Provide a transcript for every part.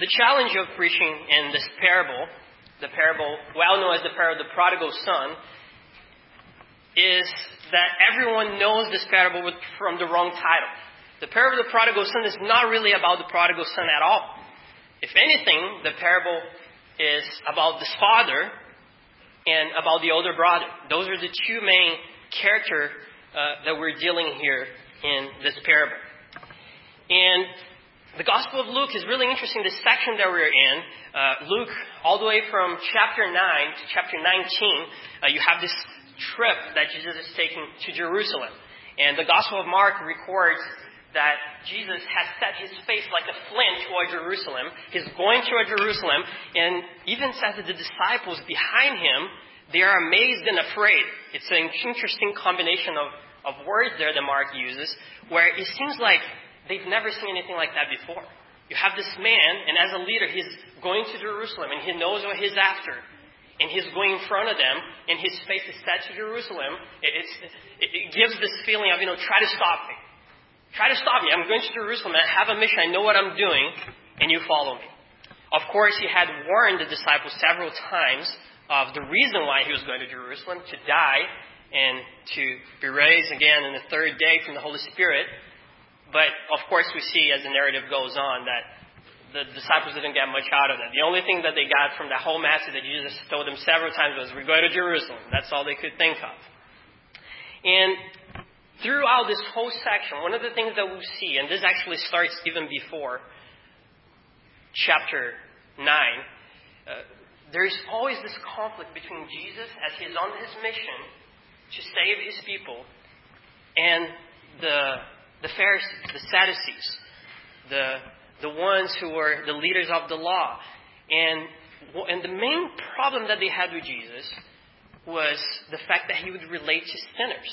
The challenge of preaching in this parable, the parable well known as the parable of the prodigal son, is that everyone knows this parable from the wrong title. The parable of the prodigal son is not really about the prodigal son at all. If anything, the parable is about this father and about the older brother. Those are the two main character uh, that we're dealing here in this parable. And the Gospel of Luke is really interesting. This section that we're in, uh, Luke, all the way from chapter 9 to chapter 19, uh, you have this trip that Jesus is taking to Jerusalem. And the Gospel of Mark records that Jesus has set his face like a flint toward Jerusalem. He's going toward Jerusalem, and even says that the disciples behind him, they are amazed and afraid. It's an interesting combination of, of words there that Mark uses, where it seems like they've never seen anything like that before. You have this man, and as a leader, he's going to Jerusalem, and he knows what he's after and he's going in front of them, and his face is set to Jerusalem, it, it, it gives this feeling of, you know, try to stop me. Try to stop me. I'm going to Jerusalem. I have a mission. I know what I'm doing, and you follow me. Of course, he had warned the disciples several times of the reason why he was going to Jerusalem to die and to be raised again in the third day from the Holy Spirit. But of course, we see as the narrative goes on that the disciples didn't get much out of that. The only thing that they got from that whole message that Jesus told them several times was, We're going to Jerusalem. That's all they could think of. And throughout this whole section, one of the things that we see, and this actually starts even before chapter 9, uh, there's always this conflict between Jesus as he's on his mission to save his people and the, the Pharisees, the Sadducees, the the ones who were the leaders of the law. And, and the main problem that they had with Jesus was the fact that he would relate to sinners.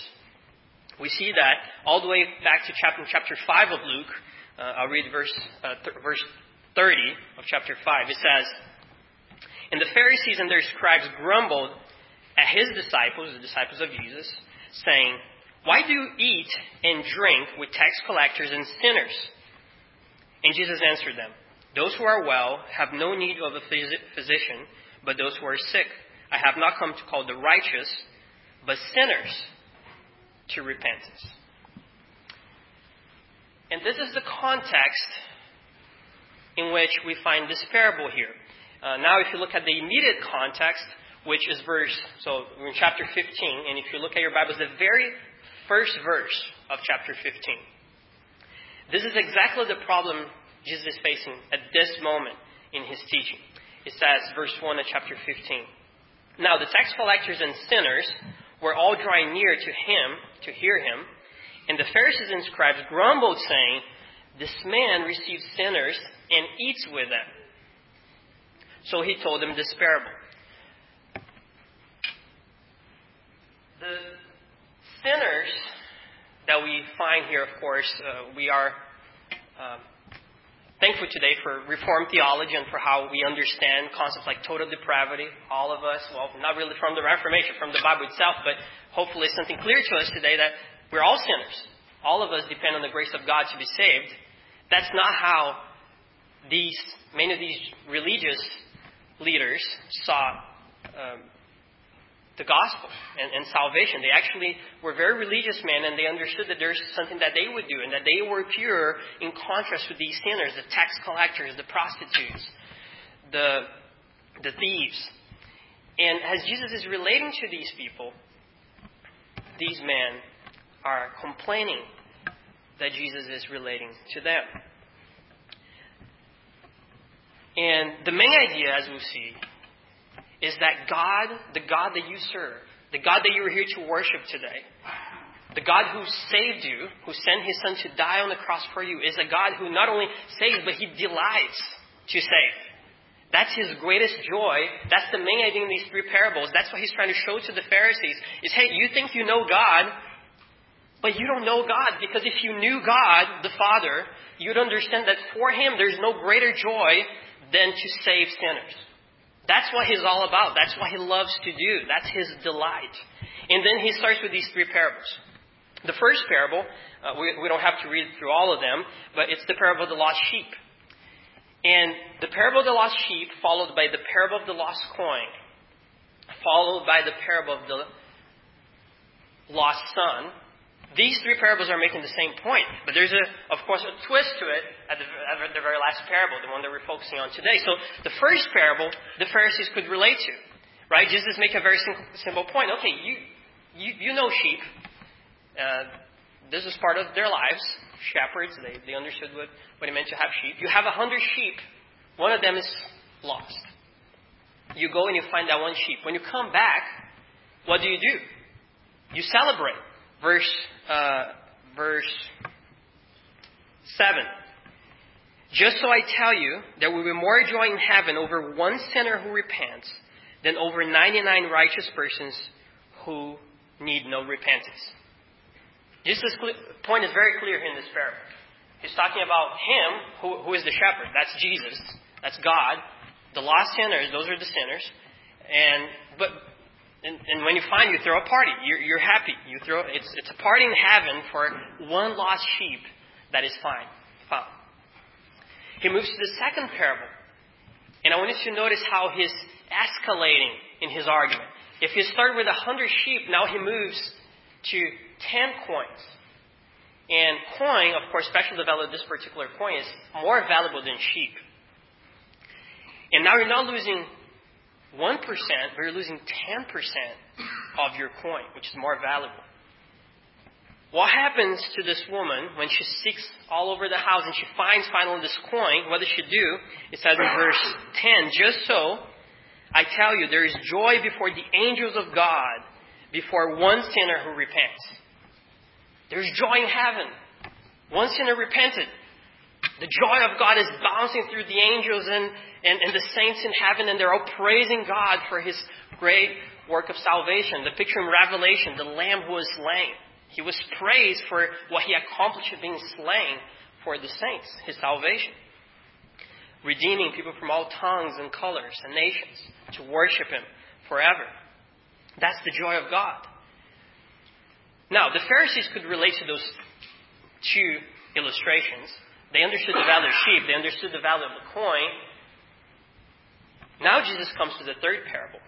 We see that all the way back to chapter, chapter 5 of Luke. Uh, I'll read verse, uh, th- verse 30 of chapter 5. It says, And the Pharisees and their scribes grumbled at his disciples, the disciples of Jesus, saying, Why do you eat and drink with tax collectors and sinners? And Jesus answered them, Those who are well have no need of a physician, but those who are sick. I have not come to call the righteous, but sinners to repentance. And this is the context in which we find this parable here. Uh, now, if you look at the immediate context, which is verse, so we're in chapter 15, and if you look at your Bibles, the very first verse of chapter 15. This is exactly the problem Jesus is facing at this moment in his teaching. It says, verse 1 of chapter 15. Now, the tax collectors and sinners were all drawing near to him to hear him, and the Pharisees and scribes grumbled, saying, This man receives sinners and eats with them. So he told them this parable. The sinners that we find here, of course, uh, we are uh, thankful today for Reformed theology and for how we understand concepts like total depravity. All of us, well, not really from the Reformation, from the Bible itself, but hopefully something clear to us today that we're all sinners. All of us depend on the grace of God to be saved. That's not how these many of these religious leaders saw um, the gospel and, and, salvation. They actually were very religious men and they understood that there's something that they would do and that they were pure in contrast with these sinners, the tax collectors, the prostitutes, the, the thieves. And as Jesus is relating to these people, these men are complaining that Jesus is relating to them. And the main idea, as we see, is that God, the God that you serve, the God that you are here to worship today, the God who saved you, who sent his son to die on the cross for you, is a God who not only saves, but he delights to save. That's his greatest joy. That's the main idea in these three parables. That's what he's trying to show to the Pharisees. Is hey, you think you know God, but you don't know God. Because if you knew God, the Father, you'd understand that for him there's no greater joy than to save sinners. That's what he's all about. That's what he loves to do. That's his delight. And then he starts with these three parables. The first parable, uh, we, we don't have to read through all of them, but it's the parable of the lost sheep. And the parable of the lost sheep, followed by the parable of the lost coin, followed by the parable of the lost son. These three parables are making the same point, but there's a, of course, a twist to it at the, at the very last parable, the one that we're focusing on today. So the first parable, the Pharisees could relate to, right? Jesus make a very simple, point. Okay, you, you, you know sheep. Uh, this is part of their lives. Shepherds, they, they understood what, what it meant to have sheep. You have a hundred sheep. One of them is lost. You go and you find that one sheep. When you come back, what do you do? You celebrate. Verse, uh, verse 7. Just so I tell you, there will be more joy in heaven over one sinner who repents than over 99 righteous persons who need no repentance. Jesus' point is very clear in this parable. He's talking about Him, who, who is the shepherd. That's Jesus. That's God. The lost sinners, those are the sinners. And but and, and when you find, you throw a party. You're, you're happy. You throw it's it's a party in heaven for one lost sheep that is fine, found. He moves to the second parable, and I want you to notice how he's escalating in his argument. If he started with a hundred sheep, now he moves to ten coins. And coin, of course, special the value of this particular coin is more valuable than sheep. And now you're not losing 1%, but you're losing 10% of your coin, which is more valuable. What happens to this woman when she seeks all over the house and she finds finally this coin? What does she do? It says in verse 10, Just so, I tell you, there is joy before the angels of God, before one sinner who repents. There's joy in heaven. One sinner repented. The joy of God is bouncing through the angels and and, and the saints in heaven, and they're all praising God for his great work of salvation. The picture in Revelation, the Lamb who was slain. He was praised for what he accomplished in being slain for the saints, his salvation. Redeeming people from all tongues and colors and nations to worship him forever. That's the joy of God. Now, the Pharisees could relate to those two illustrations. They understood the value of sheep, they understood the value of the coin, now Jesus comes to the third parable.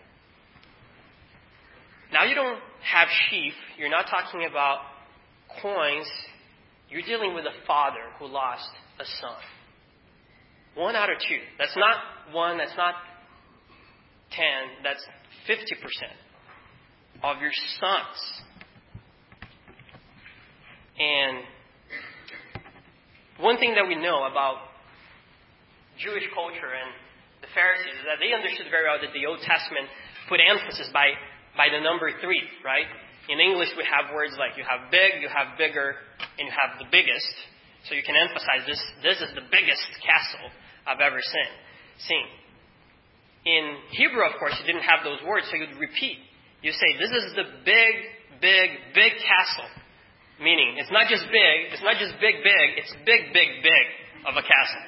Now you don't have sheep. You're not talking about coins. You're dealing with a father who lost a son. One out of two. That's not one, that's not ten, that's 50% of your sons. And one thing that we know about Jewish culture and the Pharisees is that they understood very well that the Old Testament put emphasis by, by the number three, right? In English, we have words like you have big, you have bigger, and you have the biggest. So you can emphasize this, this is the biggest castle I've ever seen. seen. In Hebrew, of course, you didn't have those words, so you'd repeat. You say, this is the big, big, big castle. Meaning, it's not just big, it's not just big, big, it's big, big, big of a castle.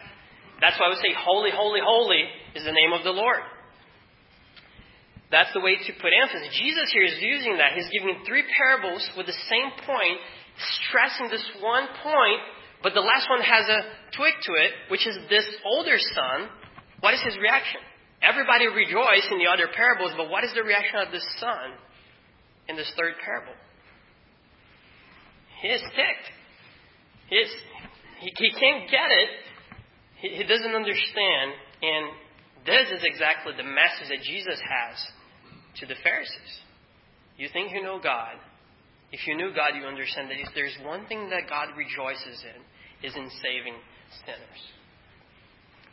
That's why we say, holy, holy, holy is the name of the Lord. That's the way to put emphasis. Jesus here is using that. He's giving three parables with the same point, stressing this one point, but the last one has a twig to it, which is this older son. What is his reaction? Everybody rejoiced in the other parables, but what is the reaction of this son in this third parable? He is ticked. He, is, he, he can't get it he, he doesn't understand, and this is exactly the message that Jesus has to the Pharisees. You think you know God. If you knew God, you understand that if there's one thing that God rejoices in, is in saving sinners.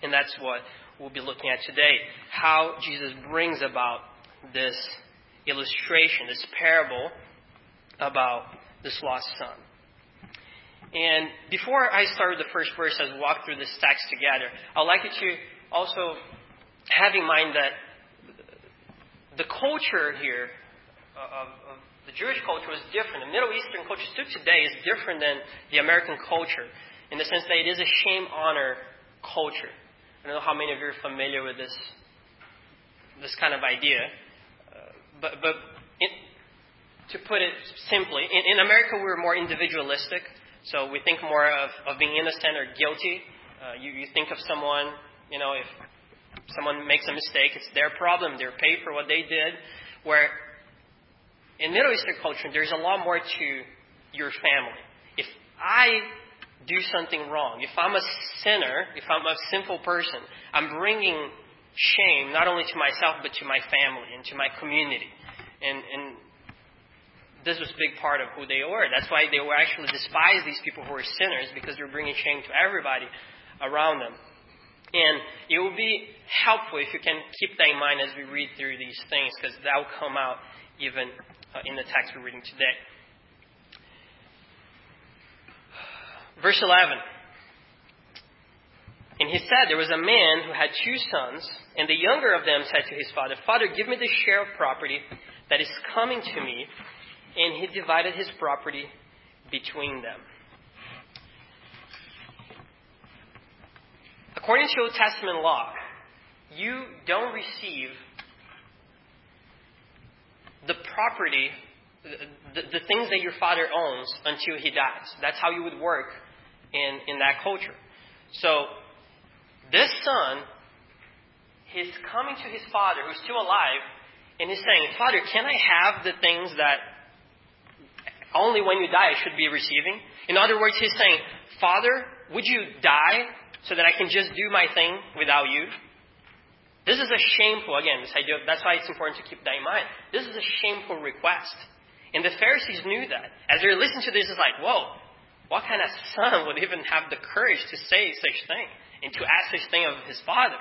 And that's what we'll be looking at today. How Jesus brings about this illustration, this parable about this lost son. And before I start with the first verse as we walk through this text together, I'd like you to also have in mind that the culture here of, of the Jewish culture was different. The Middle Eastern culture still today is different than the American culture in the sense that it is a shame honor culture. I don't know how many of you are familiar with this this kind of idea, uh, but but in, to put it simply, in, in America we're more individualistic. So we think more of, of being innocent or guilty. Uh, you, you think of someone You know, if someone makes a mistake, it's their problem. They're paid for what they did. Where in Middle Eastern culture, there's a lot more to your family. If I do something wrong, if I'm a sinner, if I'm a sinful person, I'm bringing shame not only to myself but to my family and to my community. And, and this was a big part of who they were. That's why they were actually despise these people who were sinners because they're bringing shame to everybody around them. And it will be helpful if you can keep that in mind as we read through these things because that will come out even uh, in the text we're reading today. Verse 11. And he said, There was a man who had two sons, and the younger of them said to his father, Father, give me the share of property that is coming to me. And he divided his property between them. According to Old Testament law, you don't receive the property, the, the, things that your father owns until he dies. That's how you would work in, in that culture. So, this son, he's coming to his father, who's still alive, and he's saying, Father, can I have the things that only when you die I should be receiving? In other words, he's saying, Father, would you die so that I can just do my thing without you? This is a shameful, again, this idea, that's why it's important to keep that in mind. This is a shameful request. And the Pharisees knew that. As they're listening to this, it's like, whoa, what kind of son would even have the courage to say such thing and to ask such thing of his father?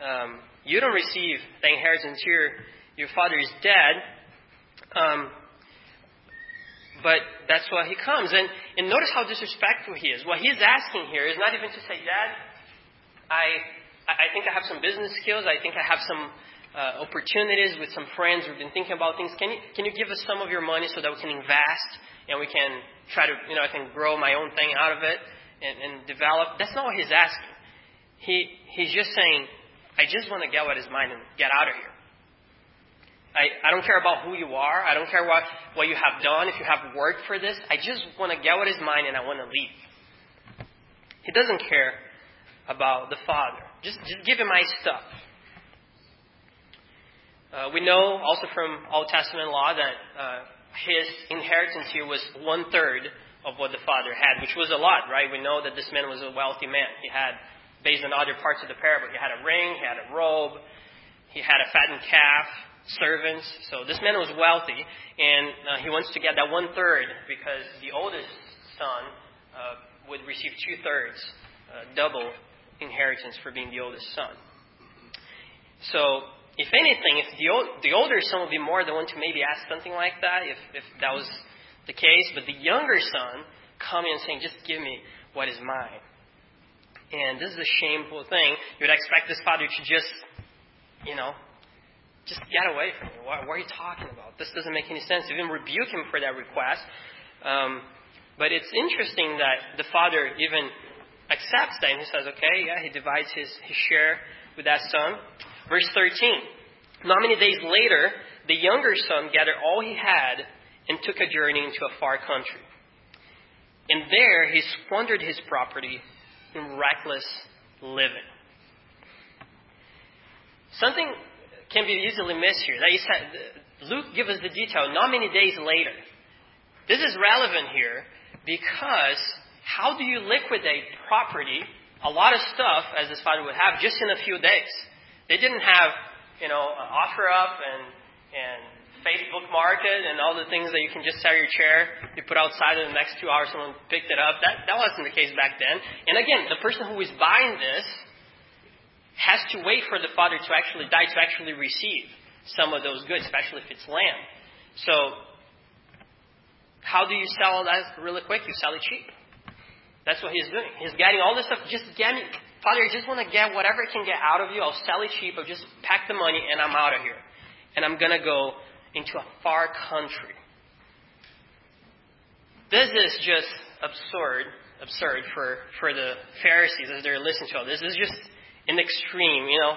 Um, you don't receive the inheritance here. Your father is dead. Um, but that's why he comes. And, and notice how disrespectful he is. What he's asking here is not even to say, Dad, I, I think I have some business skills. I think I have some uh, opportunities with some friends who've been thinking about things. Can you, can you give us some of your money so that we can invest and we can try to, you know, I can grow my own thing out of it and, and develop. That's not what he's asking. He, he's just saying, I just want to get what is mine and get out of here. I, I don't care about who you are. I don't care what, what you have done, if you have worked for this. I just want to get what is mine and I want to leave. He doesn't care about the Father. Just, just give him my stuff. Uh, we know also from Old Testament law that uh, his inheritance here was one third of what the father had, which was a lot, right? We know that this man was a wealthy man. He had, based on other parts of the parable, he had a ring, he had a robe, he had a fattened calf, servants. So this man was wealthy, and uh, he wants to get that one third because the oldest son uh, would receive two thirds, uh, double inheritance for being the oldest son. So if anything, if the, old, the older son would be more the one to maybe ask something like that, if, if that was the case, but the younger son coming and saying, just give me what is mine. And this is a shameful thing. You would expect this father to just, you know, just get away from me. What, what are you talking about? This doesn't make any sense. Even rebuke him for that request. Um, but it's interesting that the father even accepts that and he says, okay, yeah, he divides his, his share with that son. Verse 13. Not many days later, the younger son gathered all he had and took a journey into a far country. And there he squandered his property in reckless living. Something can be easily missed here. Luke gives us the detail not many days later. This is relevant here because how do you liquidate property, a lot of stuff, as this father would have, just in a few days? They didn't have, you know, OfferUp and, and Facebook Market and all the things that you can just sell your chair, you put outside in the next two hours, someone picked it up. That, that wasn't the case back then. And again, the person who is buying this has to wait for the father to actually die to actually receive some of those goods, especially if it's land. So, how do you sell all that really quick? You sell it cheap. That's what he's doing. He's getting all this stuff. Just get me, Father, I just want to get whatever I can get out of you. I'll sell it cheap. I'll just pack the money and I'm out of here. And I'm going to go into a far country. This is just absurd, absurd for, for the Pharisees as they're listening to all this. This is just an extreme, you know.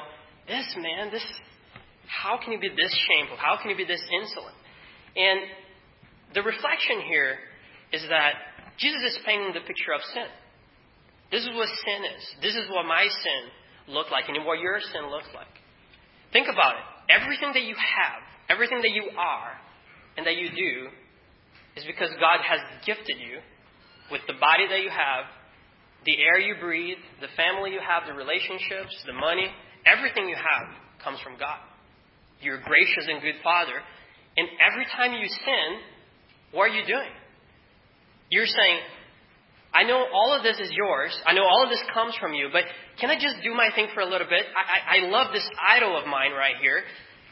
This man, this, how can you be this shameful? How can you be this insolent? And the reflection here is that Jesus is painting the picture of sin. This is what sin is. This is what my sin looked like and what your sin looks like. Think about it. Everything that you have, everything that you are, and that you do is because God has gifted you with the body that you have, the air you breathe, the family you have, the relationships, the money, everything you have comes from God. You're a gracious and good Father. And every time you sin, what are you doing? You're saying, I know all of this is yours. I know all of this comes from you, but can I just do my thing for a little bit? I, I, I love this idol of mine right here.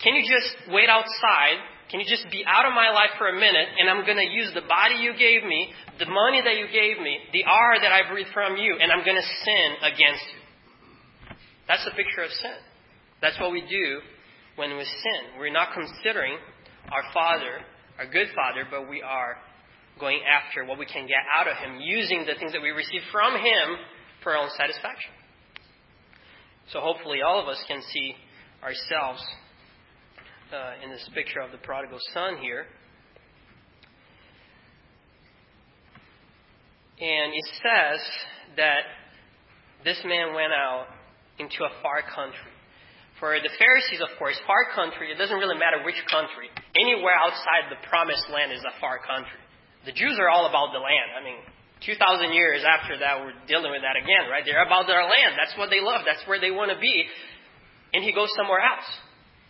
Can you just wait outside? Can you just be out of my life for a minute and I'm going to use the body you gave me, the money that you gave me, the air that I breathe from you, and I'm going to sin against you? That's the picture of sin. That's what we do when we sin. We're not considering our Father, our good Father, but we are going after what we can get out of Him, using the things that we receive from Him for our own satisfaction. So hopefully, all of us can see ourselves uh, in this picture of the prodigal son here. And it says that this man went out into a far country. For the Pharisees, of course, far country, it doesn't really matter which country. Anywhere outside the promised land is a far country. The Jews are all about the land. I mean, 2,000 years after that, we're dealing with that again, right? They're about their land. That's what they love. That's where they want to be. And he goes somewhere else.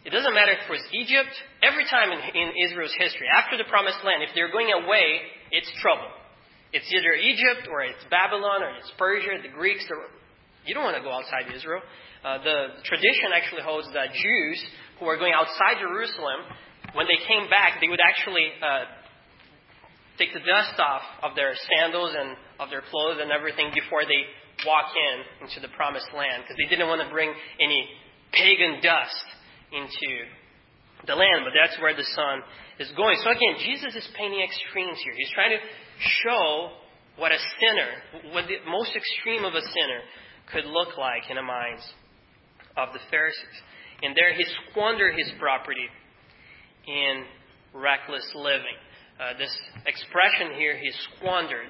It doesn't matter if it was Egypt. Every time in, in Israel's history, after the promised land, if they're going away, it's trouble. It's either Egypt or it's Babylon or it's Persia, the Greeks. You don't want to go outside Israel. Uh, the tradition actually holds that Jews who were going outside Jerusalem, when they came back, they would actually uh, take the dust off of their sandals and of their clothes and everything before they walk in into the promised land because they didn't want to bring any pagan dust into the land. But that's where the Son is going. So again, Jesus is painting extremes here. He's trying to show what a sinner, what the most extreme of a sinner could look like in the minds of the Pharisees. And there he squandered his property in reckless living. Uh, this expression here, he squandered,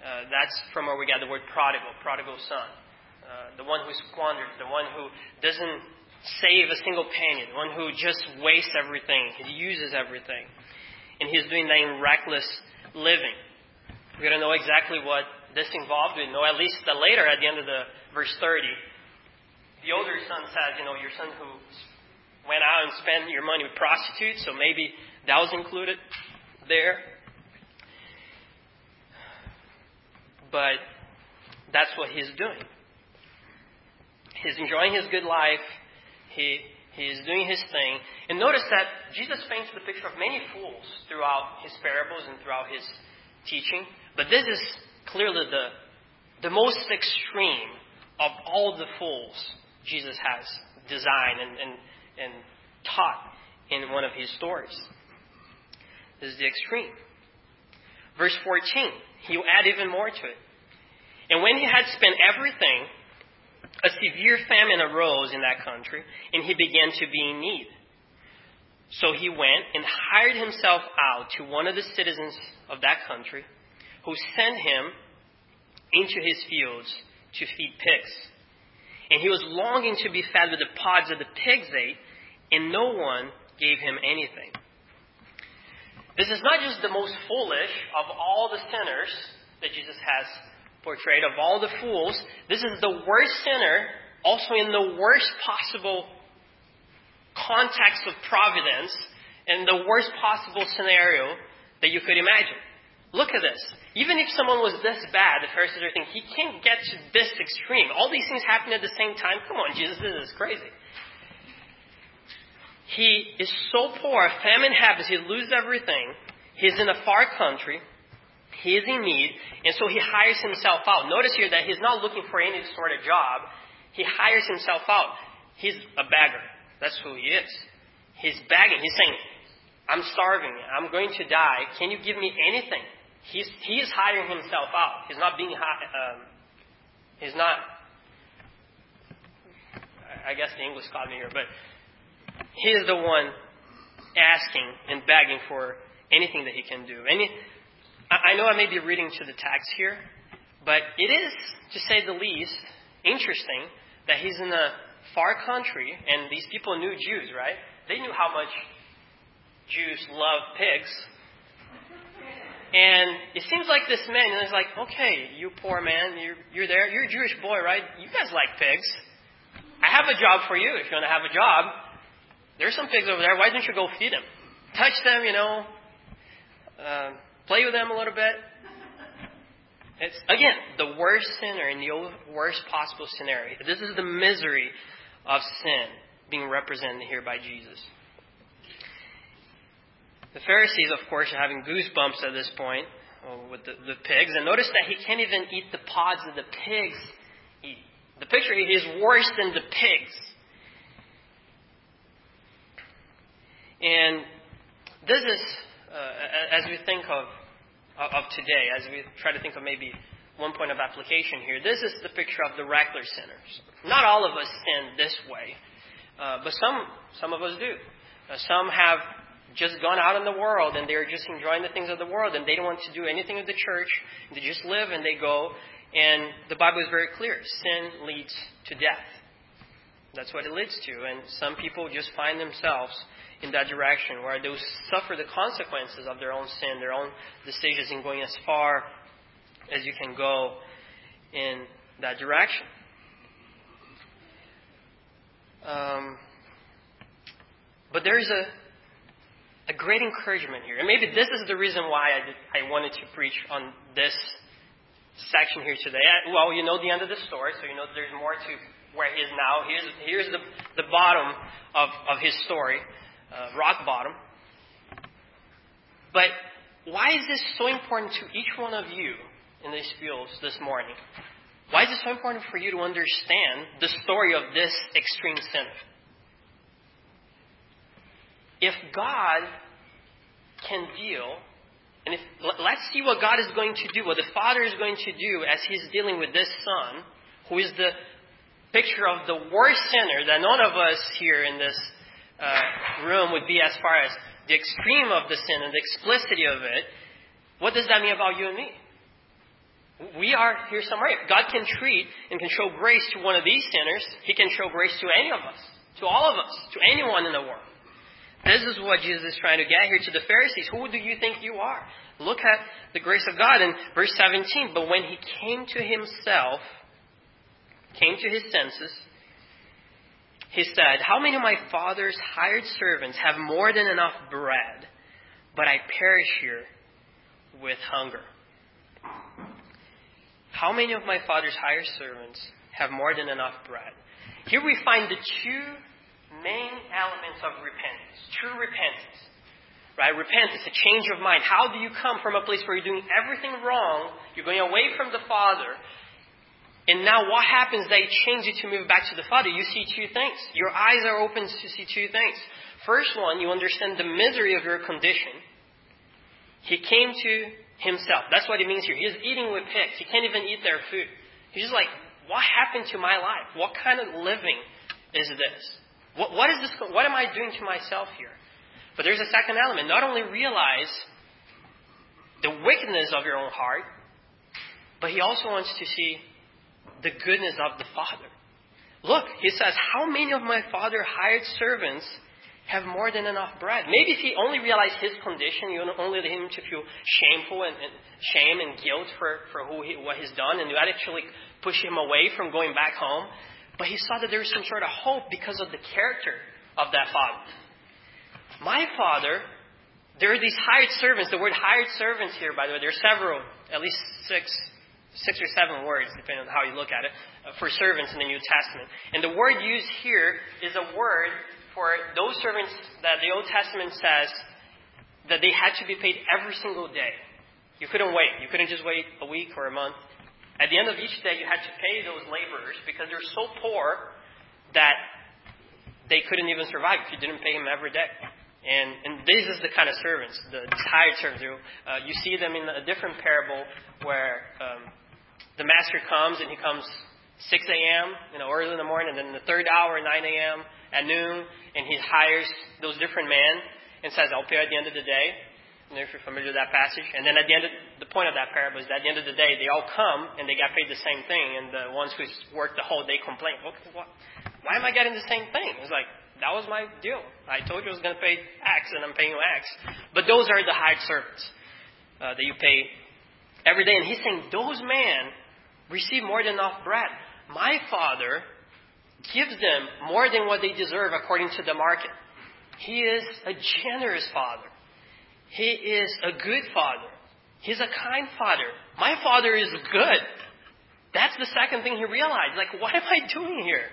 uh, that's from where we got the word prodigal, prodigal son. Uh, the one who squanders, the one who doesn't save a single penny, the one who just wastes everything, he uses everything. And he's doing that in reckless living. We're going to know exactly what this involved. We know at least later at the end of the verse 30 the older son says, you know, your son who went out and spent your money with prostitutes, so maybe that was included there. But that's what he's doing. He's enjoying his good life. He, is doing his thing. And notice that Jesus paints the picture of many fools throughout his parables and throughout his teaching. But this is clearly the, the most extreme of all the fools Jesus has designed and, and, and taught in one of his stories. This is the extreme. Verse 14, he will add even more to it. And when he had spent everything, a severe famine arose in that country, and he began to be in need. So he went and hired himself out to one of the citizens of that country, who sent him into his fields to feed pigs. And he was longing to be fed with the pods that the pigs ate, and no one gave him anything. This is not just the most foolish of all the sinners that Jesus has portrayed, of all the fools. This is the worst sinner, also in the worst possible context of providence, and the worst possible scenario that you could imagine. Look at this. Even if someone was this bad, the Pharisees are thinking, he can't get to this extreme. All these things happen at the same time. Come on, Jesus, this is crazy. He is so poor, famine happens, he loses everything. He's in a far country. He is in need, and so he hires himself out. Notice here that he's not looking for any sort of job. He hires himself out. He's a beggar. That's who he is. He's begging. He's saying, I'm starving. I'm going to die. Can you give me anything? He's, he is hiring himself out. He's not being, um, he's not, I guess the English caught me here, but he is the one asking and begging for anything that he can do. Any, I know I may be reading to the text here, But it is, to say the least, interesting that he's in a far country, and these people knew Jews, right? They knew how much Jews love pigs. And it seems like this man is like, okay, you poor man, you're, you're there, you're a Jewish boy, right? You guys like pigs. I have a job for you if you want to have a job. There's some pigs over there. Why don't you go feed them? Touch them, you know, uh, play with them a little bit. It's, again, the worst sinner in the worst possible scenario. This is the misery of sin being represented here by Jesus. The Pharisees, of course, are having goosebumps at this point uh, with the, the pigs. And notice that he can't even eat the pods that the pigs. The picture is worse than the pigs. And this is, uh, as we think of of today, as we try to think of maybe one point of application here, this is the picture of the regular sinners. Not all of us sin this way, uh, but some some of us do. Uh, some have just gone out in the world and they're just enjoying the things of the world and they don't want to do anything with the church. They just live and they go. And the Bible is very clear: sin leads to death. That's what it leads to. And some people just find themselves in that direction, where they suffer the consequences of their own sin, their own decisions in going as far as you can go in that direction. Um, but there is a, a great encouragement here. And maybe this is the reason why I, I wanted to preach on this section here today. I, well, you know the end of the story, so you know there's more to where he is now. Here's, here's the, the bottom of, of his story uh, rock bottom. But why is this so important to each one of you in these fields this morning? Why is it so important for you to understand the story of this extreme sin? If God can deal, and if let's see what God is going to do, what the Father is going to do as He's dealing with this Son, who is the picture of the worst sinner that none of us here in this uh, room would be as far as the extreme of the sin and the explicitity of it, what does that mean about you and me? We are here somewhere. God can treat and can show grace to one of these sinners. He can show grace to any of us, to all of us, to anyone in the world. This is what Jesus is trying to get here to the Pharisees. Who do you think you are? Look at the grace of God in verse 17. But when he came to himself, came to his senses, he said, How many of my father's hired servants have more than enough bread, but I perish here with hunger? How many of my father's hired servants have more than enough bread? Here we find the two main elements of repentance true repentance. Right? Repentance, a change of mind. How do you come from a place where you're doing everything wrong, you're going away from the Father, and now what happens They change you to move back to the Father? You see two things. Your eyes are open to see two things. First one, you understand the misery of your condition. He came to himself. That's what it means here. He is eating with pigs. He can't even eat their food. He's just like, what happened to my life? What kind of living is this? What, what is this? What am I doing to myself here? But there's a second element. Not only realize the wickedness of your own heart, but he also wants to see the goodness of the Father. Look, he says, How many of my Father hired servants have more than enough bread? Maybe if he only realized his condition, you only let him to feel shameful and, and shame and guilt for, for who he, what he's done, and that actually push him away from going back home. But he saw that there was some sort of hope because of the character of that father. My father, there are these hired servants. The word hired servants here, by the way, there are several, at least six six or seven words, depending on how you look at it, uh, for servants in the New Testament. And the word used here is a word for those servants that the Old Testament says that they had to be paid every single day. You couldn't wait. You couldn't just wait a week or a month. At the end of each day, you had to pay those laborers because they're so poor that they couldn't even survive if you didn't pay them every day. And, and this is the kind of servants, the tired servants. Uh, you see them in a different parable where um, the master comes and he comes 6 a.m., you know, early in the morning, and then the third hour, 9 a.m., at noon, and he hires those different men and says, I'll pay at the end of the day. And if you're familiar with that passage. And then at the end of the point of that parable is that at the end of the day, they all come and they got paid the same thing, and the ones who worked the whole day complain, why am I getting the same thing? It's like, that was my deal. I told you I was going to pay X, and I'm paying you X. But those are the hired servants uh, that you pay every day. And he's saying, those men receive more than enough bread. My Father gives them more than what they deserve according to the market. He is a generous Father. He is a good Father. He's a kind Father. My Father is good. That's the second thing he realized. Like, what am I doing here?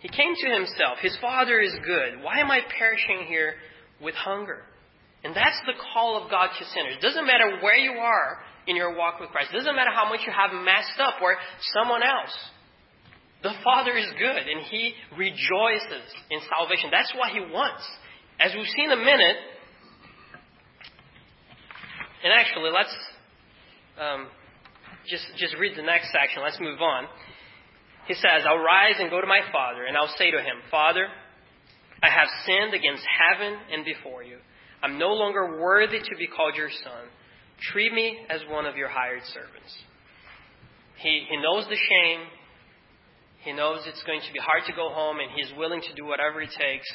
He came to himself. His Father is good. Why am I perishing here with hunger? And that's the call of God to sinners. It doesn't matter where you are in your walk with Christ. It doesn't matter how much you have messed up or someone else. The Father is good and He rejoices in salvation. That's what He wants. As we've seen a minute, and actually, let's um, just, just read the next section. Let's move on. He says, I'll rise and go to my father, and I'll say to him, Father, I have sinned against heaven and before you. I'm no longer worthy to be called your son. Treat me as one of your hired servants. He, he knows the shame. He knows it's going to be hard to go home, and he's willing to do whatever it takes.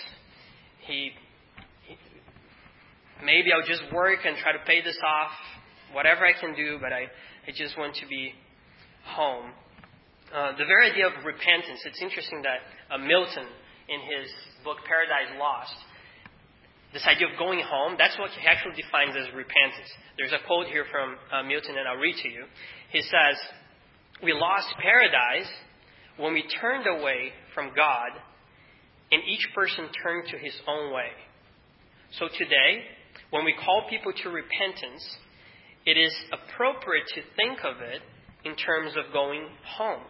He, he maybe I'll just work and try to pay this off, whatever I can do, but I, I just want to be home. Uh, the very idea of repentance, it's interesting that uh, Milton, in his book Paradise Lost, this idea of going home, that's what he actually defines as repentance. There's a quote here from uh, Milton, and I'll read to you. He says, We lost paradise when we turned away from God, and each person turned to his own way. So today, when we call people to repentance, it is appropriate to think of it in terms of going home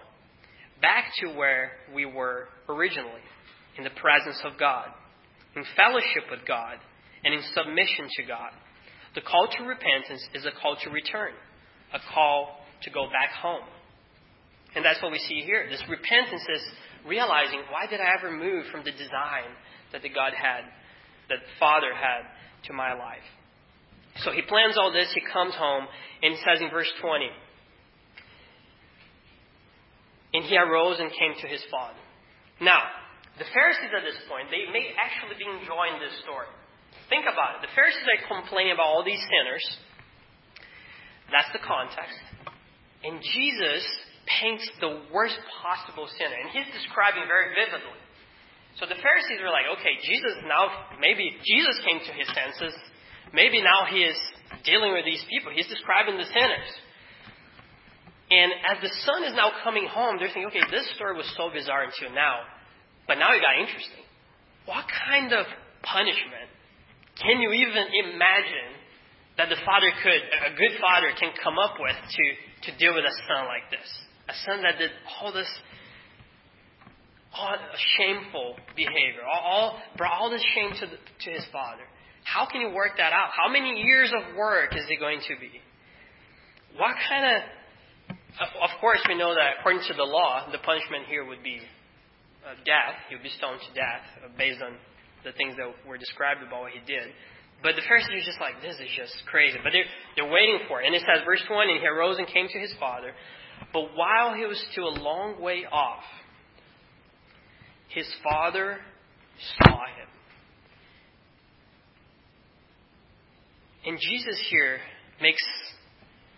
back to where we were originally, in the presence of God, in fellowship with God, and in submission to God. The call to repentance is a call to return, a call to go back home. And that's what we see here. This repentance is realizing why did I ever move from the design that the God had, that Father had to my life. So he plans all this, he comes home, and he says in verse 20, and he arose and came to his father. Now, the Pharisees at this point, they may actually be enjoying this story. Think about it. The Pharisees are complaining about all these sinners. That's the context. And Jesus paints the worst possible sinner. And he's describing very vividly. So the Pharisees were like, okay, Jesus now, maybe Jesus came to his senses. Maybe now he is dealing with these people. He's describing the sinners. And as the son is now coming home, they're thinking, okay, this story was so bizarre until now, but now it got interesting. What kind of punishment can you even imagine that the father could, a good father can come up with to, to deal with a son like this? A son that did all this all shameful behavior, all, all brought all this shame to, the, to his father. How can you work that out? How many years of work is it going to be? What kind of of course, we know that according to the law, the punishment here would be uh, death. He would be stoned to death uh, based on the things that were described about what he did. But the Pharisees are just like, this is just crazy. But they're, they're waiting for it. And it says, verse 1, And he arose and came to his father. But while he was still a long way off, his father saw him. And Jesus here makes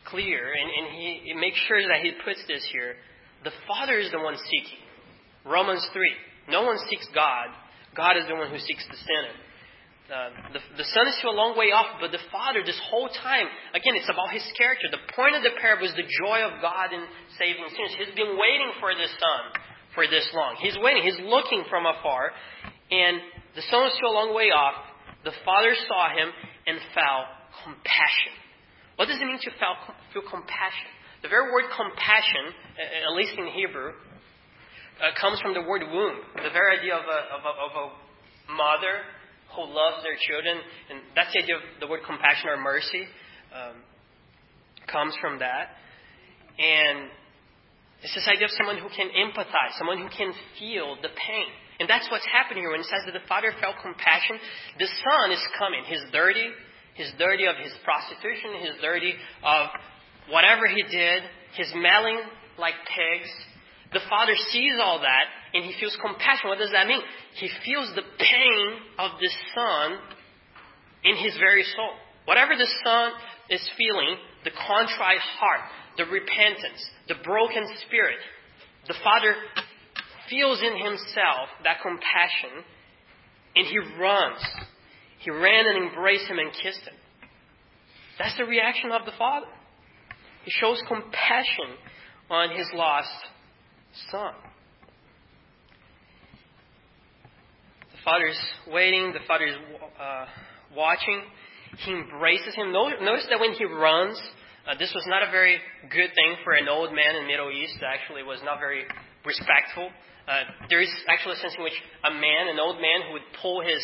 clear, and, and he, he makes sure that he puts this here. The Father is the one seeking. Romans 3. No one seeks God. God is the one who seeks the sinner. Uh, the, the Son is still a long way off, but the Father, this whole time, again, it's about His character. The point of the parable is the joy of God in saving sinners. He's been waiting for this Son for this long. He's waiting. He's looking from afar, and the Son is still a long way off. The Father saw him and felt compassion. What does it mean to feel, compassion? The very word compassion, at least in Hebrew, uh, comes from the word womb. The very idea of a, of a, of a mother who loves their children, and that's the idea of the word compassion or mercy, um, comes from that. And it's this idea of someone who can empathize, someone who can feel the pain. And that's what's happening here when it says that the father felt compassion. The son is coming. He's dirty, He's dirty of his prostitution. He's dirty of whatever he did. He's smelling like pigs. The father sees all that and he feels compassion. What does that mean? He feels the pain of the son in his very soul. Whatever the son is feeling, the contrite heart, the repentance, the broken spirit, the father feels in himself that compassion and he runs. He ran and embraced him and kissed him. That's the reaction of the father. He shows compassion on his lost son. The father's waiting, the father's uh, watching. He embraces him. Notice that when he runs, uh, this was not a very good thing for an old man in the Middle East. Actually, was not very respectful. Uh, there is actually a sense in which a man, an old man, who would pull his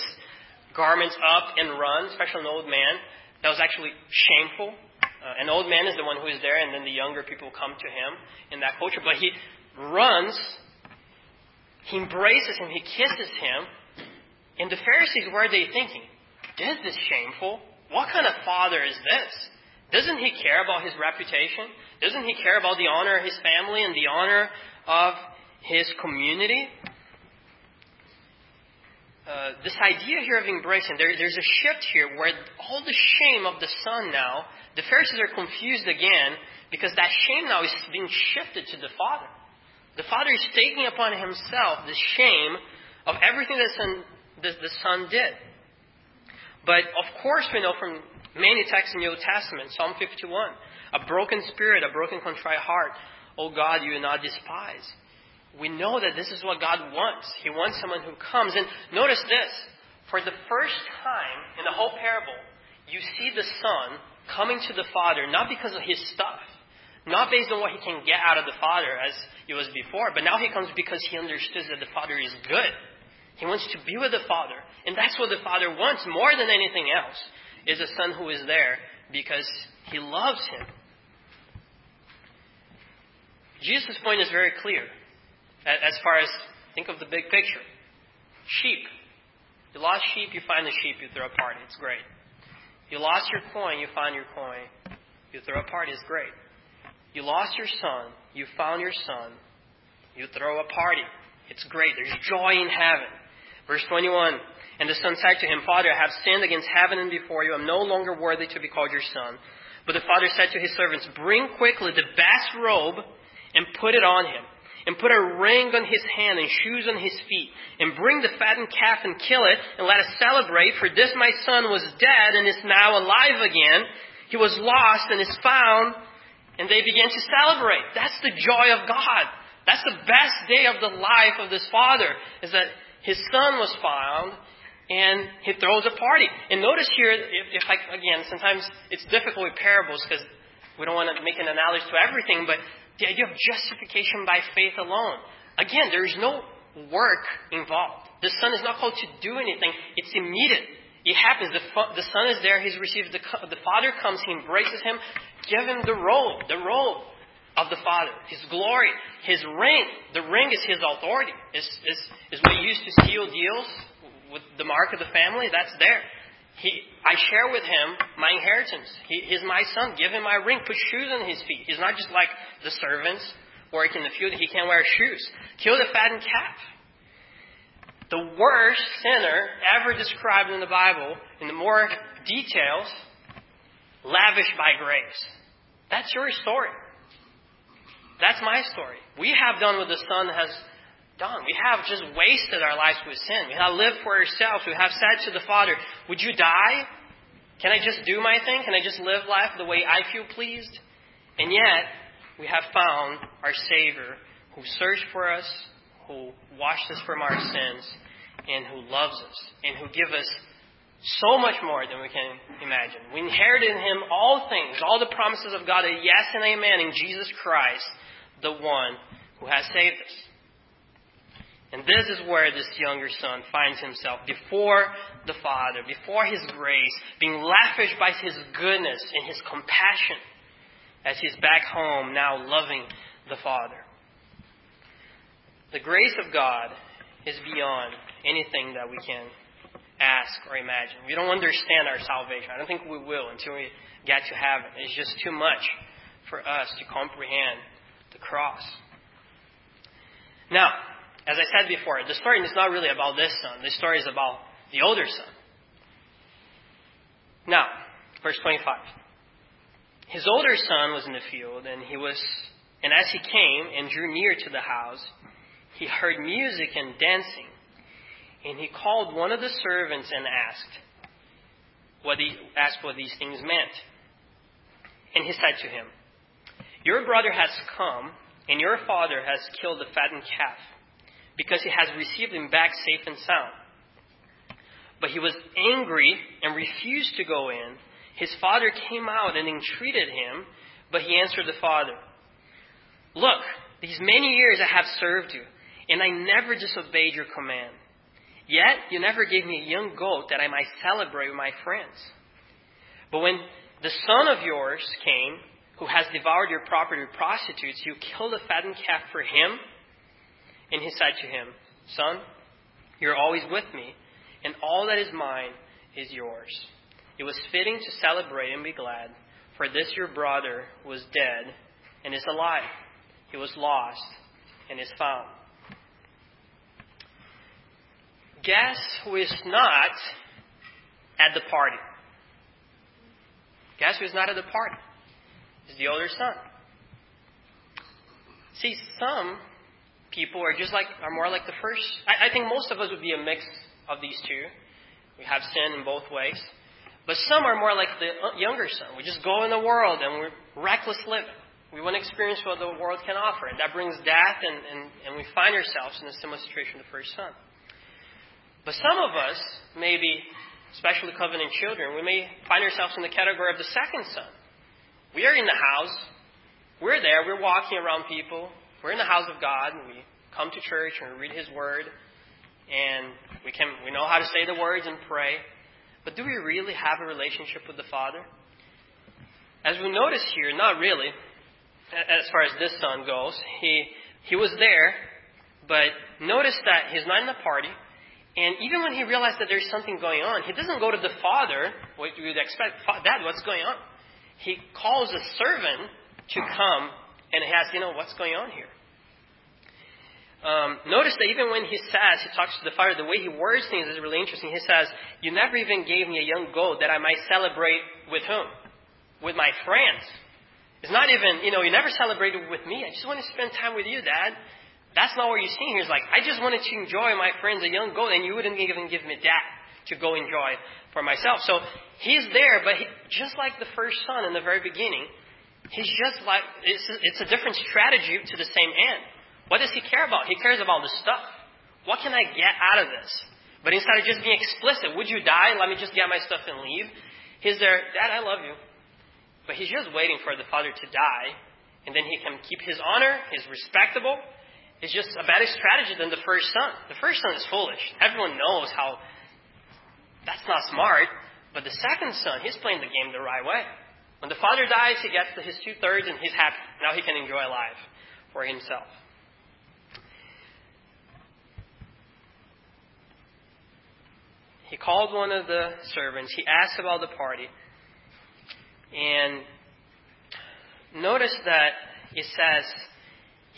garments up and run, especially an old man, that was actually shameful. Uh, an old man is the one who is there, and then the younger people come to him in that culture. But he runs, he embraces him, he kisses him. And the Pharisees, are they thinking? This Is shameful? What kind of father is this? Doesn't he care about his reputation? Doesn't he care about the honor of his family and the honor of his community? Uh, this idea here of embracing, there, there's a shift here where all the shame of the son now, the Pharisees are confused again because that shame now is being shifted to the father. The father is taking upon himself the shame of everything that the son, the, the son did. But of course, we know from many texts in the Old Testament, Psalm 51, a broken spirit, a broken, contrite heart, O God, you will not despise we know that this is what God wants. He wants someone who comes. And notice this. For the first time in the whole parable, you see the son coming to the father not because of his stuff, not based on what he can get out of the father as it was before, but now he comes because he understands that the father is good. He wants to be with the father. And that's what the father wants more than anything else, is a son who is there because he loves him. Jesus' point is very clear. As far as, think of the big picture. Sheep. You lost sheep, you find the sheep, you throw a party. It's great. You lost your coin, you find your coin. You throw a party. It's great. You lost your son, you found your son. You throw a party. It's great. There's joy in heaven. Verse 21. And the son said to him, Father, I have sinned against heaven and before you. I'm no longer worthy to be called your son. But the father said to his servants, Bring quickly the best robe and put it on him and put a ring on his hand and shoes on his feet, and bring the fattened calf and kill it, and let us celebrate, for this my son was dead and is now alive again. He was lost and is found, and they began to celebrate. That's the joy of God. That's the best day of the life of this father, is that his son was found, and he throws a party. And notice here, if, if I, again, sometimes it's difficult with parables because we don't want to make an analogy to everything, but the idea of justification by faith alone. Again, there is no work involved. The Son is not called to do anything. It's immediate. It happens. The, the Son is there. He's received the, the Father comes. He embraces him. Give him the robe, the robe of the Father, His glory, His ring. The ring is His authority. Is is is what He used to seal deals with the mark of the family. That's there. He, I share with him my inheritance. He, my son. Give him my ring. Put shoes on his feet. He's not just like the servants working in the field. He can't wear shoes. Kill the fattened calf. The worst sinner ever described in the Bible, in the more details, lavished by grace. That's your story. That's my story. We have done what the Son has done. We have just wasted our lives with sin. We have lived for ourselves. We have said to the Father, Would you die? Can I just do my thing? Can I just live life the way I feel pleased? And yet, we have found our Savior who searched for us, who washed us from our sins, and who loves us, and who gives us so much more than we can imagine. We inherited in Him all things, all the promises of God, a yes and amen in Jesus Christ, the one who has saved us. And this is where this younger son finds himself before the Father, before his grace, being lavished by his goodness and his compassion as he's back home now loving the Father. The grace of God is beyond anything that we can ask or imagine. We don't understand our salvation. I don't think we will until we get to heaven. It's just too much for us to comprehend the cross. Now, as I said before, the story is not really about this son. The story is about the older son. Now, verse 25. His older son was in the field, and he was, and as he came and drew near to the house, he heard music and dancing. And he called one of the servants and asked what he asked what these things meant. And he said to him, Your brother has come, and your father has killed the fattened calf, because he has received him back safe and sound. But he was angry and refused to go in. His father came out and entreated him, but he answered the father, Look, these many years I have served you, and I never disobeyed your command. Yet you never gave me a young goat that I might celebrate with my friends. But when the son of yours came, who has devoured your property with prostitutes, you killed a fattened calf for him. And he said to him, Son, you're always with me, and all that is mine is yours. It was fitting to celebrate and be glad, for this your brother was dead and is alive. He was lost and is found. Guess who is not at the party? Guess who is not at the party? It's the older son. See, some people are just like are more like the first. I, I think most of us would be a mix of these two. We have sin in both ways. But some are more like the uh, younger son. We just go in the world and we're reckless living. We want to experience what the world can offer. And that brings death, and, and, and we find ourselves in a similar situation to the first son. But some of us, maybe, especially covenant children, we may find ourselves in the category of the second son. We are in the house. We're there. We're walking around people. We're in the house of God. And we come to church and we read His Word. And we can we know how to say the words and pray. But do we really have a relationship with the Father? As we notice here, not really. As far as this son goes, he he was there, but notice that he's not in the party. And even when he realized that there's something going on, he doesn't go to the father, what you would expect, Dad, what's going on? He calls a servant to come and he asks, you know, what's going on here? Um, notice that even when he says, he talks to the father, the way he words things is really interesting. He says, You never even gave me a young goat that I might celebrate with whom? With my friends. It's not even, you know, you never celebrated with me. I just want to spend time with you, Dad. That's not what you're seeing here. It's like, I just wanted to enjoy my friends, a young goat, and you wouldn't even give me that to go enjoy for myself. So he's there, but he, just like the first son in the very beginning, he's just like, it's a, it's a different strategy to the same end. What does he care about? He cares about the stuff. What can I get out of this? But instead of just being explicit, would you die? Let me just get my stuff and leave. He's there, Dad, I love you. But he's just waiting for the father to die, and then he can keep his honor, he's respectable, It's just a better strategy than the first son. The first son is foolish. Everyone knows how that's not smart. But the second son, he's playing the game the right way. When the father dies, he gets his two thirds and he's happy. Now he can enjoy life for himself. He called one of the servants. He asked about the party. And notice that it says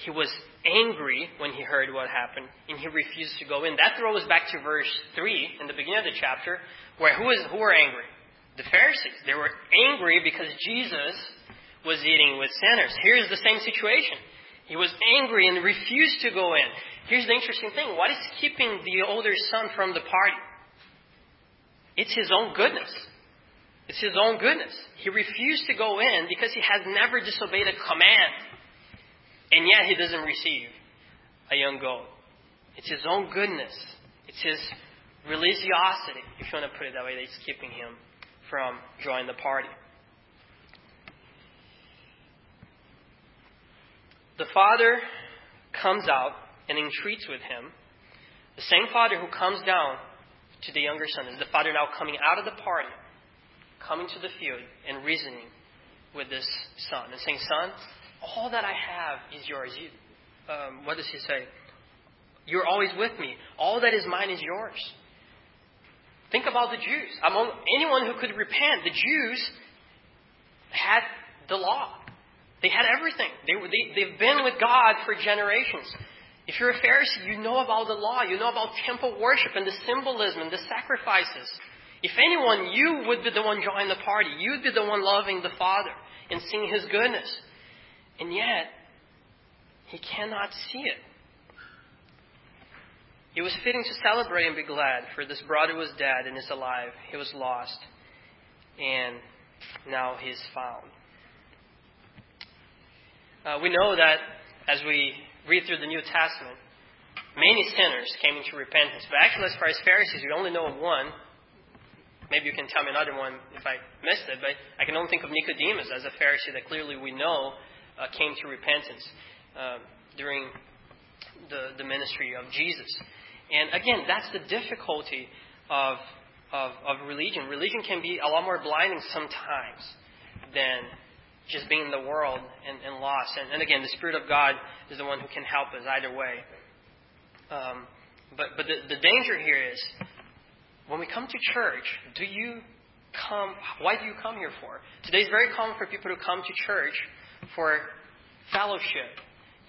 he was angry when he heard what happened, and he refused to go in. That throws us back to verse 3 in the beginning of the chapter, where who, is, who were angry? The Pharisees. They were angry because Jesus was eating with sinners. Here's the same situation. He was angry and refused to go in. Here's the interesting thing. What is keeping the older son from the party? It's his own goodness. It's his own goodness. He refused to go in because he has never disobeyed a command. And yet he doesn't receive a young goat. It's his own goodness. It's his religiosity, if you want to put it that way, that's keeping him from joining the party. The father comes out and entreats with him. The same father who comes down to the younger son is the father now coming out of the party, coming to the field and reasoning with this son and saying, Son, all that I have is yours. You, um, what does he say? You're always with me. All that is mine is yours. Think about the Jews. Among anyone who could repent, the Jews had the law. They had everything. They, they, they've been with God for generations. If you're a Pharisee, you know about the law. You know about temple worship and the symbolism and the sacrifices. If anyone, you would be the one joining the party. You'd be the one loving the Father and seeing His goodness. And yet, he cannot see it. It was fitting to celebrate and be glad, for this brother was dead and is alive. He was lost, and now he is found. Uh, we know that as we read through the New Testament, many sinners came into repentance. But actually, as far as Pharisees, we only know of one. Maybe you can tell me another one if I missed it, but I can only think of Nicodemus as a Pharisee that clearly we know uh, came to repentance uh, during the, the ministry of Jesus. And again, that's the difficulty of, of, of religion. Religion can be a lot more blinding sometimes than just being in the world and, and lost. And, and, again, the Spirit of God is the one who can help us either way. Um, but but the, the danger here is when we come to church, do you come? Why do you come here for? Today is very common for people to come to church for fellowship,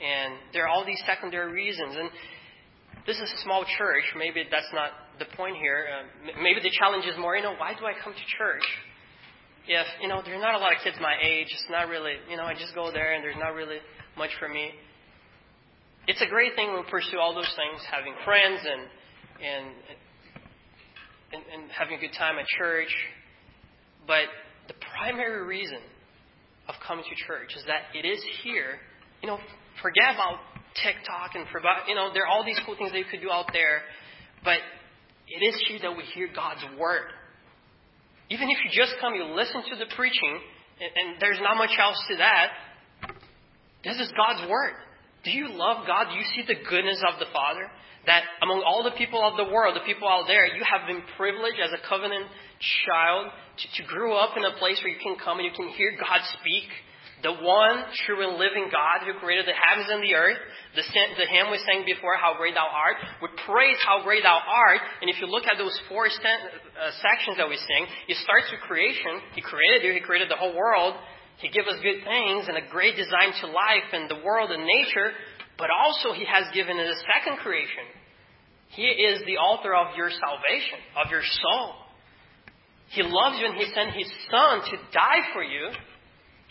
and there are all these secondary reasons. And this is a small church. Maybe that's not the point here. Uh, maybe the challenge is more, you know, why do I come to church? If, you know, there's not a lot of kids my age, it's not really, you know, I just go there and there's not really much for me. It's a great thing we pursue all those things, having friends and, and, and, and having a good time at church. But the primary reason of coming to church is that it is here. You know, forget about TikTok and forget, you know, there are all these cool things that you could do out there, but it is here that we hear God's word. Even if you just come, you listen to the preaching, and, and there's not much else to that. This is God's word. Do you love God? Do you see the goodness of the Father? That among all the people of the world, the people out there, you have been privileged as a covenant child to, to grow up in a place where you can come and you can hear God speak. The one true and living God who created the heavens and the earth. The, the hymn we sang before, How Great Thou Art, we praise how great Thou art. And if you look at those four uh, sections that we sing, it starts with creation. He created you, He created the whole world. He gave us good things and a great design to life and the world and nature. But also, He has given us a second creation. He is the author of your salvation, of your soul. He loves you and He sent His Son to die for you.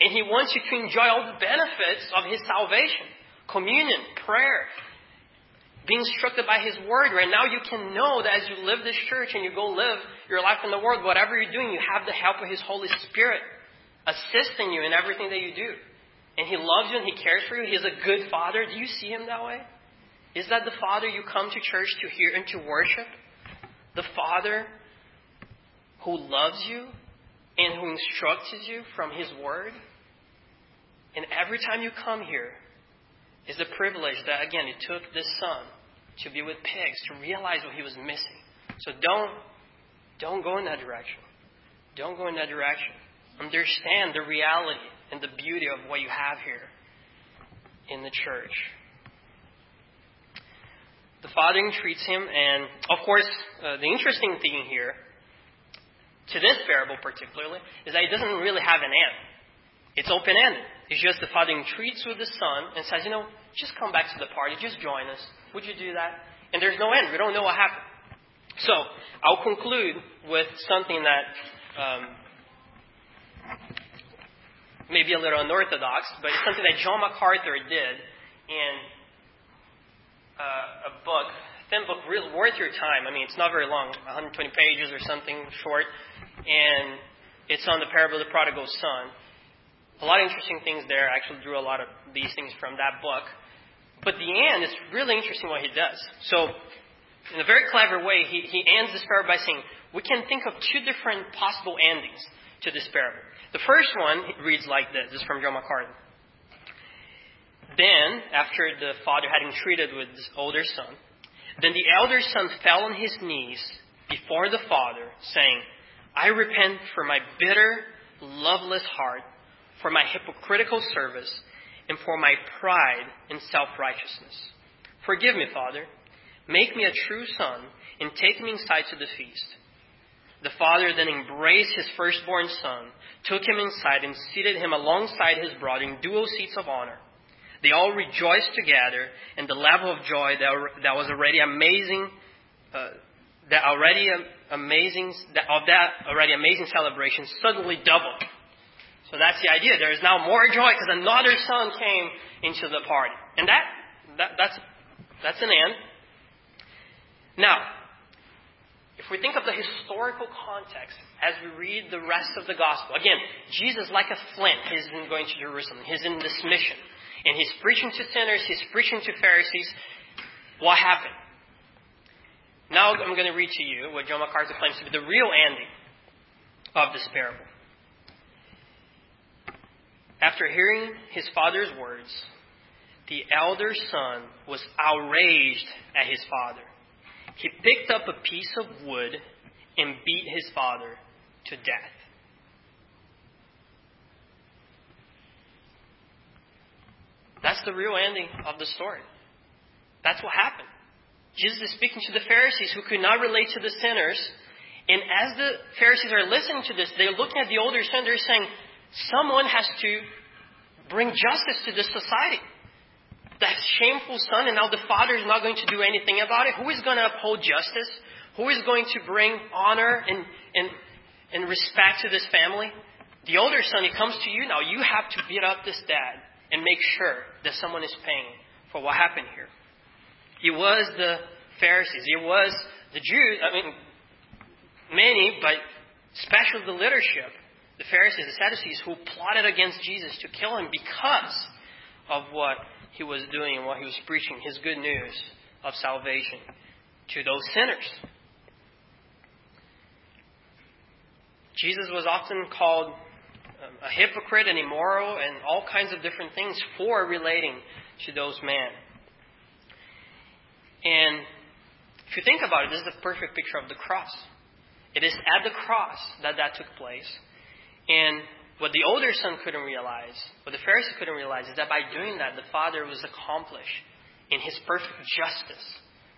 And He wants you to enjoy all the benefits of His salvation communion, prayer, being instructed by His Word. Right now, you can know that as you live this church and you go live your life in the world, whatever you're doing, you have the help of His Holy Spirit assisting you in everything that you do. And He loves you and He cares for you. He's a good Father. Do you see Him that way? Is that the Father you come to church to hear and to worship? The Father who loves you and who instructs you from His Word. And every time you come here is the privilege that, again, it took this son to be with pigs, to realize what he was missing. So don't, don't go in that direction. Don't go in that direction. Understand the reality and the beauty of what you have here in the church. The Father entreats him, and of course, uh, the interesting thing here to this parable particularly, is that it doesn't really have an end. It's open ended. It's just the father entreats with the son and says, you know, just come back to the party, just join us. Would you do that? And there's no end. We don't know what happened. So I'll conclude with something that um, may be a little unorthodox, but it's something that John MacArthur did in uh, a book, thin book, real worth your time. I mean, it's not very long, 120 pages or something short and it's on the parable of the prodigal son. A lot of interesting things there. I actually drew a lot of these things from that book. But the end is really interesting what he does. So, in a very clever way, he, he ends this parable by saying, we can think of two different possible endings to this parable. The first one reads like this. This is from John MacArthur. Then, after the father had entreated with his older son, then the elder son fell on his knees before the father, saying, I repent for my bitter, loveless heart, for my hypocritical service, and for my pride and self righteousness. Forgive me, Father. Make me a true son, and take me inside to the feast. The father then embraced his firstborn son, took him inside, and seated him alongside his brother in dual seats of honor. They all rejoiced together, and the level of joy that, was already amazing, uh, that already amazing, of that already amazing celebration suddenly doubled. So that's the idea. There is now more joy because another son came into the party. And that, that that's, that's an end. Now, if we think of the historical context as we read the rest of the gospel, again, Jesus, like a flint, is going to Jerusalem. He's in this mission. And he's preaching to sinners, he's preaching to Pharisees. What happened? Now I'm going to read to you what John MacArthur claims to be the real ending of this parable. After hearing his father's words, the elder son was outraged at his father. He picked up a piece of wood and beat his father to death. That's the real ending of the story. That's what happened. Jesus is speaking to the Pharisees who could not relate to the sinners. And as the Pharisees are listening to this, they're looking at the older son, they're saying, someone has to bring justice to this society. That shameful son, and now the father is not going to do anything about it. Who is going to uphold justice? Who is going to bring honor and, and, and respect to this family? The older son, he comes to you now. You have to beat up this dad and make sure that someone is paying for what happened here. It was the Pharisees. It was the Jews. I mean, many, but especially the leadership, the Pharisees, the Sadducees, who plotted against Jesus to kill him because of what he was doing and what he was preaching, his good news of salvation to those sinners. Jesus was often called um, a hypocrite and immoral and all kinds of different things for relating to those men. And if you think about it, this is a perfect picture of the cross. It is at the cross that that took place. And what the older son couldn't realize, what the Pharisee couldn't realize, is that by doing that, the Father was accomplished in his perfect justice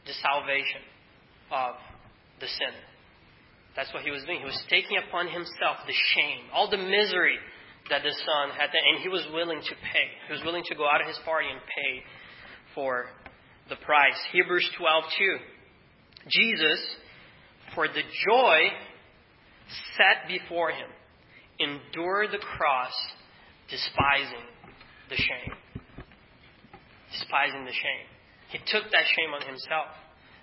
the salvation of the sinner. That's what he was doing. He was taking upon himself the shame, all the misery that the son had, and he was willing to pay. He was willing to go out of his party and pay for the price. Hebrews 12:2. Jesus, for the joy set before him, endured the cross, despising the shame. Despising the shame. He took that shame on himself.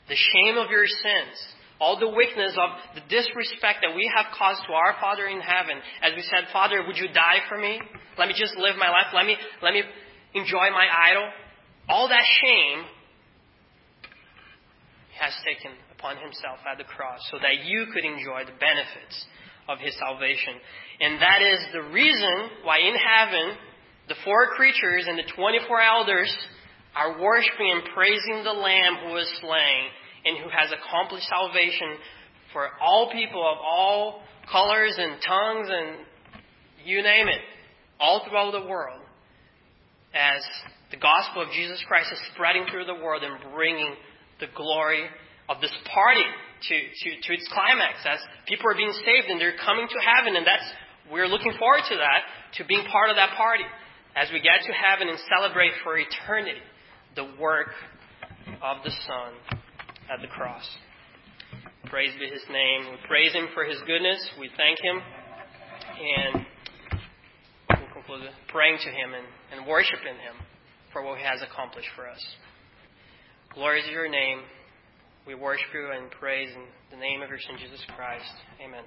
The shame of your sins, all the weakness of the disrespect that we have caused to our Father in heaven, as we said, Father, would you die for me? Let me just live my life. Let me, let me enjoy my idol. All that shame has taken upon himself at the cross so that you could enjoy the benefits of his salvation. And that is the reason why in heaven, the four creatures and the 24 elders are worshiping and praising the Lamb who was slain and who has accomplished salvation for all people of all colors and tongues and you name it, all throughout the world, as the gospel of Jesus Christ is spreading through the world and bringing the glory of this party to, to, to its climax as people are being saved and they're coming to heaven. And that's, we're looking forward to that, to being part of that party as we get to heaven and celebrate for eternity the work of the Son at the cross. Praise be His name. We praise Him for His goodness. We thank Him. And we'll conclude praying to Him and, and worshiping Him for what He has accomplished for us. Glory to your name. We worship you and praise in the name of your Son, Jesus Christ. Amen.